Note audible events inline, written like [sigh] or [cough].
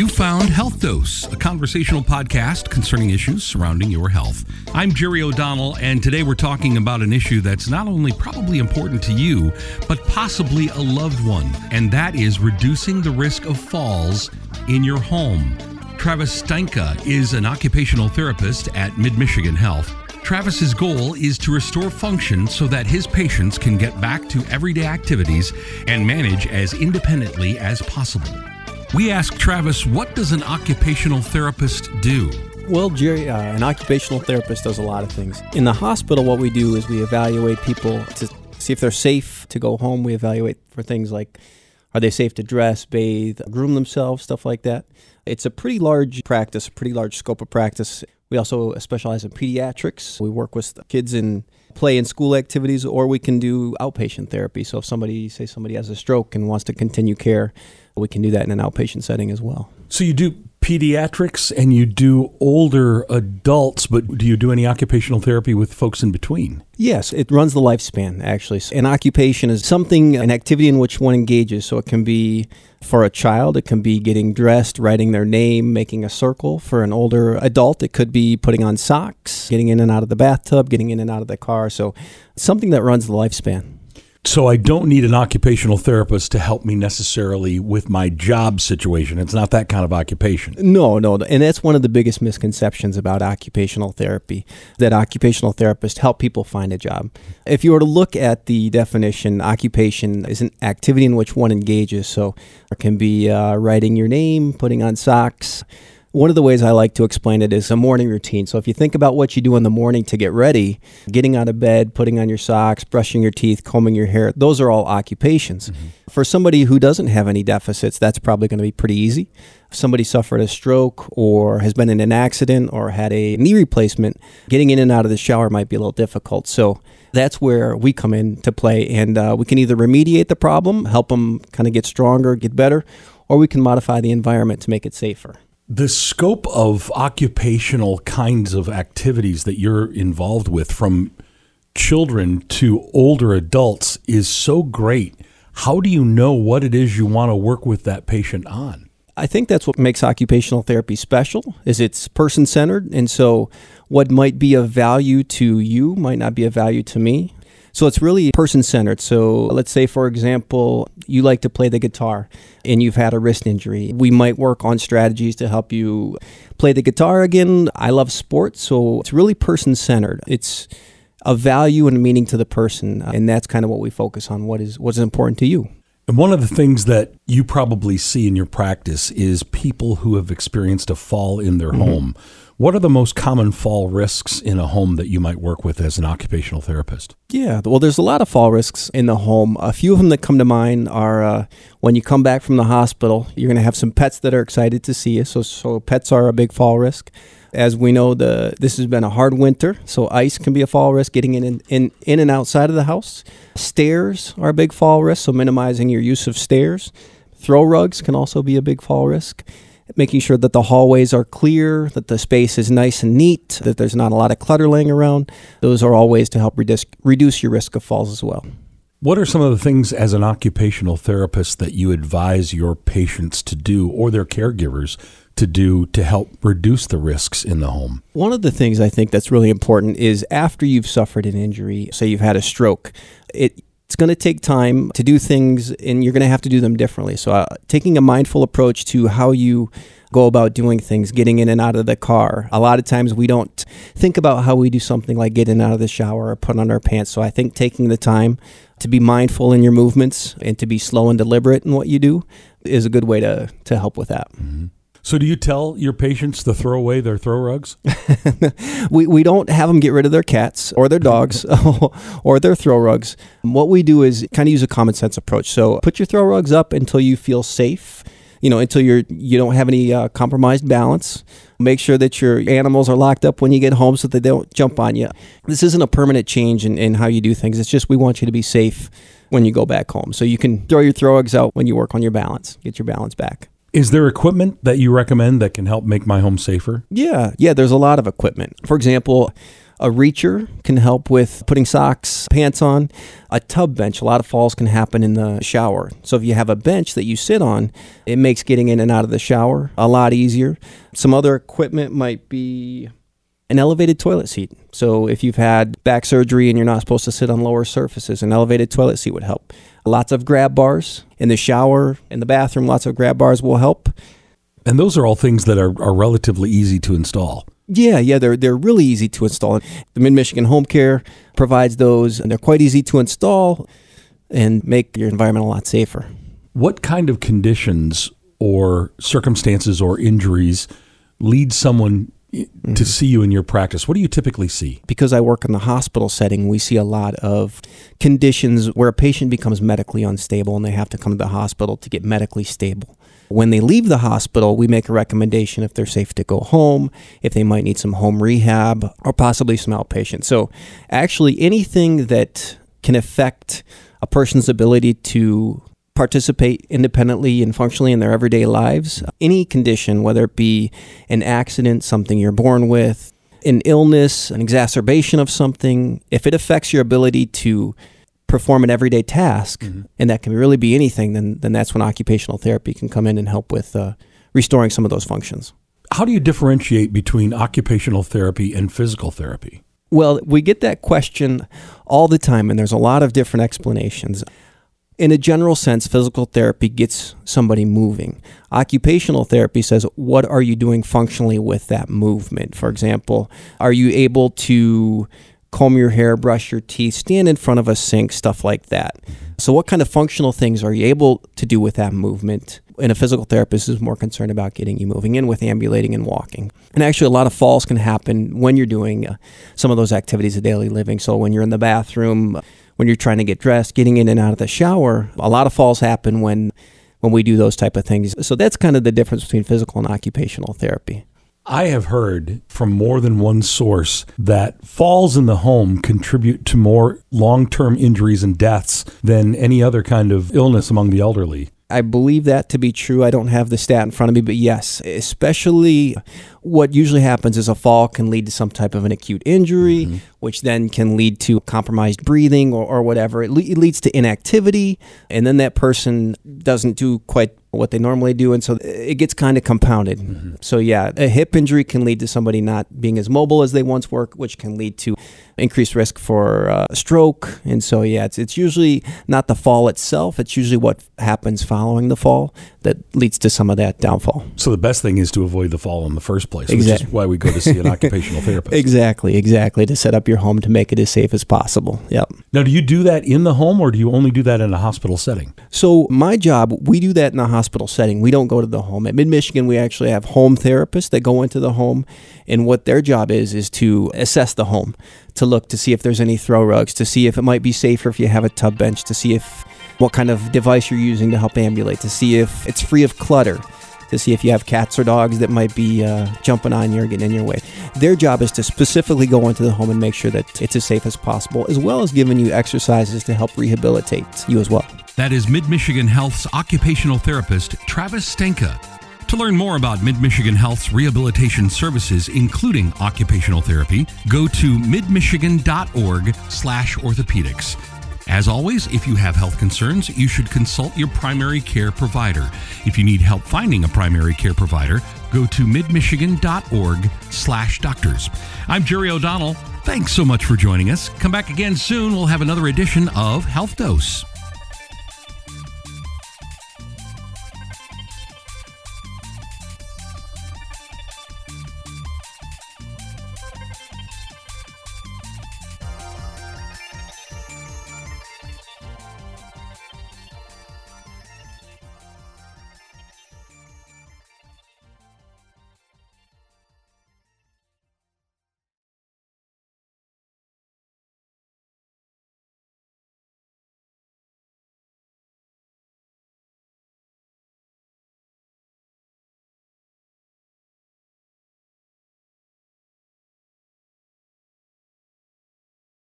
You found Health Dose, a conversational podcast concerning issues surrounding your health. I'm Jerry O'Donnell, and today we're talking about an issue that's not only probably important to you, but possibly a loved one, and that is reducing the risk of falls in your home. Travis Steinka is an occupational therapist at Mid Michigan Health. Travis's goal is to restore function so that his patients can get back to everyday activities and manage as independently as possible. We asked Travis, what does an occupational therapist do? Well, Jerry, uh, an occupational therapist does a lot of things. In the hospital, what we do is we evaluate people to see if they're safe to go home. We evaluate for things like are they safe to dress, bathe, groom themselves, stuff like that. It's a pretty large practice, a pretty large scope of practice. We also specialize in pediatrics. We work with kids in play and school activities, or we can do outpatient therapy. So if somebody, say somebody has a stroke and wants to continue care, we can do that in an outpatient setting as well. So you do pediatrics and you do older adults, but do you do any occupational therapy with folks in between? Yes, it runs the lifespan, actually. An occupation is something, an activity in which one engages. So it can be for a child, it can be getting dressed, writing their name, making a circle. For an older adult, it could be putting on socks, getting in and out of the bathtub, getting in and out of the car. So something that runs the lifespan. So I don't need an occupational therapist to help me necessarily with my job situation. It's not that kind of occupation. No, no, and that's one of the biggest misconceptions about occupational therapy. That occupational therapists help people find a job. If you were to look at the definition, occupation is an activity in which one engages. So it can be uh, writing your name, putting on socks one of the ways I like to explain it is a morning routine. So if you think about what you do in the morning to get ready, getting out of bed, putting on your socks, brushing your teeth, combing your hair, those are all occupations. Mm-hmm. For somebody who doesn't have any deficits, that's probably going to be pretty easy. If somebody suffered a stroke or has been in an accident or had a knee replacement, getting in and out of the shower might be a little difficult. So that's where we come in to play. And uh, we can either remediate the problem, help them kind of get stronger, get better, or we can modify the environment to make it safer. The scope of occupational kinds of activities that you're involved with from children to older adults is so great. How do you know what it is you want to work with that patient on? I think that's what makes occupational therapy special is it's person centered and so what might be of value to you might not be of value to me. So it's really person centered. So let's say, for example, you like to play the guitar and you've had a wrist injury. We might work on strategies to help you play the guitar again. I love sports, so it's really person centered. It's a value and a meaning to the person, and that's kind of what we focus on. What is what's important to you? And one of the things that you probably see in your practice is people who have experienced a fall in their mm-hmm. home what are the most common fall risks in a home that you might work with as an occupational therapist? Yeah, well, there's a lot of fall risks in the home. A few of them that come to mind are uh, when you come back from the hospital, you're going to have some pets that are excited to see you. So, so pets are a big fall risk. As we know, the this has been a hard winter, so ice can be a fall risk getting in in, in and outside of the house. Stairs are a big fall risk, so minimizing your use of stairs. Throw rugs can also be a big fall risk making sure that the hallways are clear, that the space is nice and neat, that there's not a lot of clutter laying around. Those are all ways to help reduce, reduce your risk of falls as well. What are some of the things as an occupational therapist that you advise your patients to do or their caregivers to do to help reduce the risks in the home? One of the things I think that's really important is after you've suffered an injury, say you've had a stroke, it it's going to take time to do things and you're going to have to do them differently. So, uh, taking a mindful approach to how you go about doing things, getting in and out of the car. A lot of times we don't think about how we do something like getting out of the shower or put on our pants. So, I think taking the time to be mindful in your movements and to be slow and deliberate in what you do is a good way to, to help with that. Mm-hmm. So, do you tell your patients to throw away their throw rugs? [laughs] we, we don't have them get rid of their cats or their dogs [laughs] [laughs] or their throw rugs. What we do is kind of use a common sense approach. So, put your throw rugs up until you feel safe. You know, until you're you don't have any uh, compromised balance. Make sure that your animals are locked up when you get home so that they don't jump on you. This isn't a permanent change in, in how you do things. It's just we want you to be safe when you go back home. So you can throw your throw rugs out when you work on your balance, get your balance back. Is there equipment that you recommend that can help make my home safer? Yeah, yeah, there's a lot of equipment. For example, A reacher can help with putting socks, pants on. A tub bench, a lot of falls can happen in the shower. So if you have a bench that you sit on, it makes getting in and out of the shower a lot easier. Some other equipment might be an elevated toilet seat. So if you've had back surgery and you're not supposed to sit on lower surfaces, an elevated toilet seat would help. Lots of grab bars in the shower, in the bathroom, lots of grab bars will help. And those are all things that are, are relatively easy to install. Yeah, yeah, they're they're really easy to install. The Mid Michigan Home Care provides those, and they're quite easy to install and make your environment a lot safer. What kind of conditions or circumstances or injuries lead someone to see you in your practice? What do you typically see? Because I work in the hospital setting, we see a lot of conditions where a patient becomes medically unstable and they have to come to the hospital to get medically stable. When they leave the hospital, we make a recommendation if they're safe to go home, if they might need some home rehab, or possibly some outpatient. So, actually, anything that can affect a person's ability to participate independently and functionally in their everyday lives, any condition, whether it be an accident, something you're born with, an illness, an exacerbation of something, if it affects your ability to perform an everyday task, mm-hmm. and that can really be anything, then then that's when occupational therapy can come in and help with uh, restoring some of those functions. How do you differentiate between occupational therapy and physical therapy? Well, we get that question all the time, and there's a lot of different explanations. In a general sense, physical therapy gets somebody moving. Occupational therapy says, what are you doing functionally with that movement? For example, are you able to comb your hair, brush your teeth, stand in front of a sink, stuff like that. So, what kind of functional things are you able to do with that movement? And a physical therapist is more concerned about getting you moving in with ambulating and walking. And actually, a lot of falls can happen when you're doing uh, some of those activities of daily living. So, when you're in the bathroom, when you're trying to get dressed, getting in and out of the shower, a lot of falls happen when when we do those type of things. So that's kind of the difference between physical and occupational therapy. I have heard from more than one source that falls in the home contribute to more long term injuries and deaths than any other kind of illness among the elderly. I believe that to be true. I don't have the stat in front of me, but yes, especially what usually happens is a fall can lead to some type of an acute injury, mm-hmm. which then can lead to compromised breathing or, or whatever. It, le- it leads to inactivity, and then that person doesn't do quite what they normally do, and so it gets kind of compounded. Mm-hmm. So yeah, a hip injury can lead to somebody not being as mobile as they once were, which can lead to increased risk for uh, stroke. And so yeah, it's it's usually not the fall itself; it's usually what happens following the fall that leads to some of that downfall. So the best thing is to avoid the fall in the first place, exactly. which is why we go to see an [laughs] occupational therapist. Exactly, exactly, to set up your home to make it as safe as possible. Yep. Now, do you do that in the home, or do you only do that in a hospital setting? So my job, we do that in a hospital setting. We don't go to the home. At Mid Michigan, we actually have home therapists that go into the home, and what their job is is to assess the home, to look to see if there's any throw rugs, to see if it might be safer if you have a tub bench, to see if what kind of device you're using to help ambulate, to see if it's free of clutter, to see if you have cats or dogs that might be uh, jumping on you or getting in your way. Their job is to specifically go into the home and make sure that it's as safe as possible, as well as giving you exercises to help rehabilitate you as well. That is Mid Michigan Health's occupational therapist, Travis Stenka. To learn more about Mid Michigan Health's rehabilitation services, including occupational therapy, go to midmichigan.org slash orthopedics. As always, if you have health concerns, you should consult your primary care provider. If you need help finding a primary care provider, go to midmichigan.org slash doctors. I'm Jerry O'Donnell. Thanks so much for joining us. Come back again soon. We'll have another edition of Health Dose.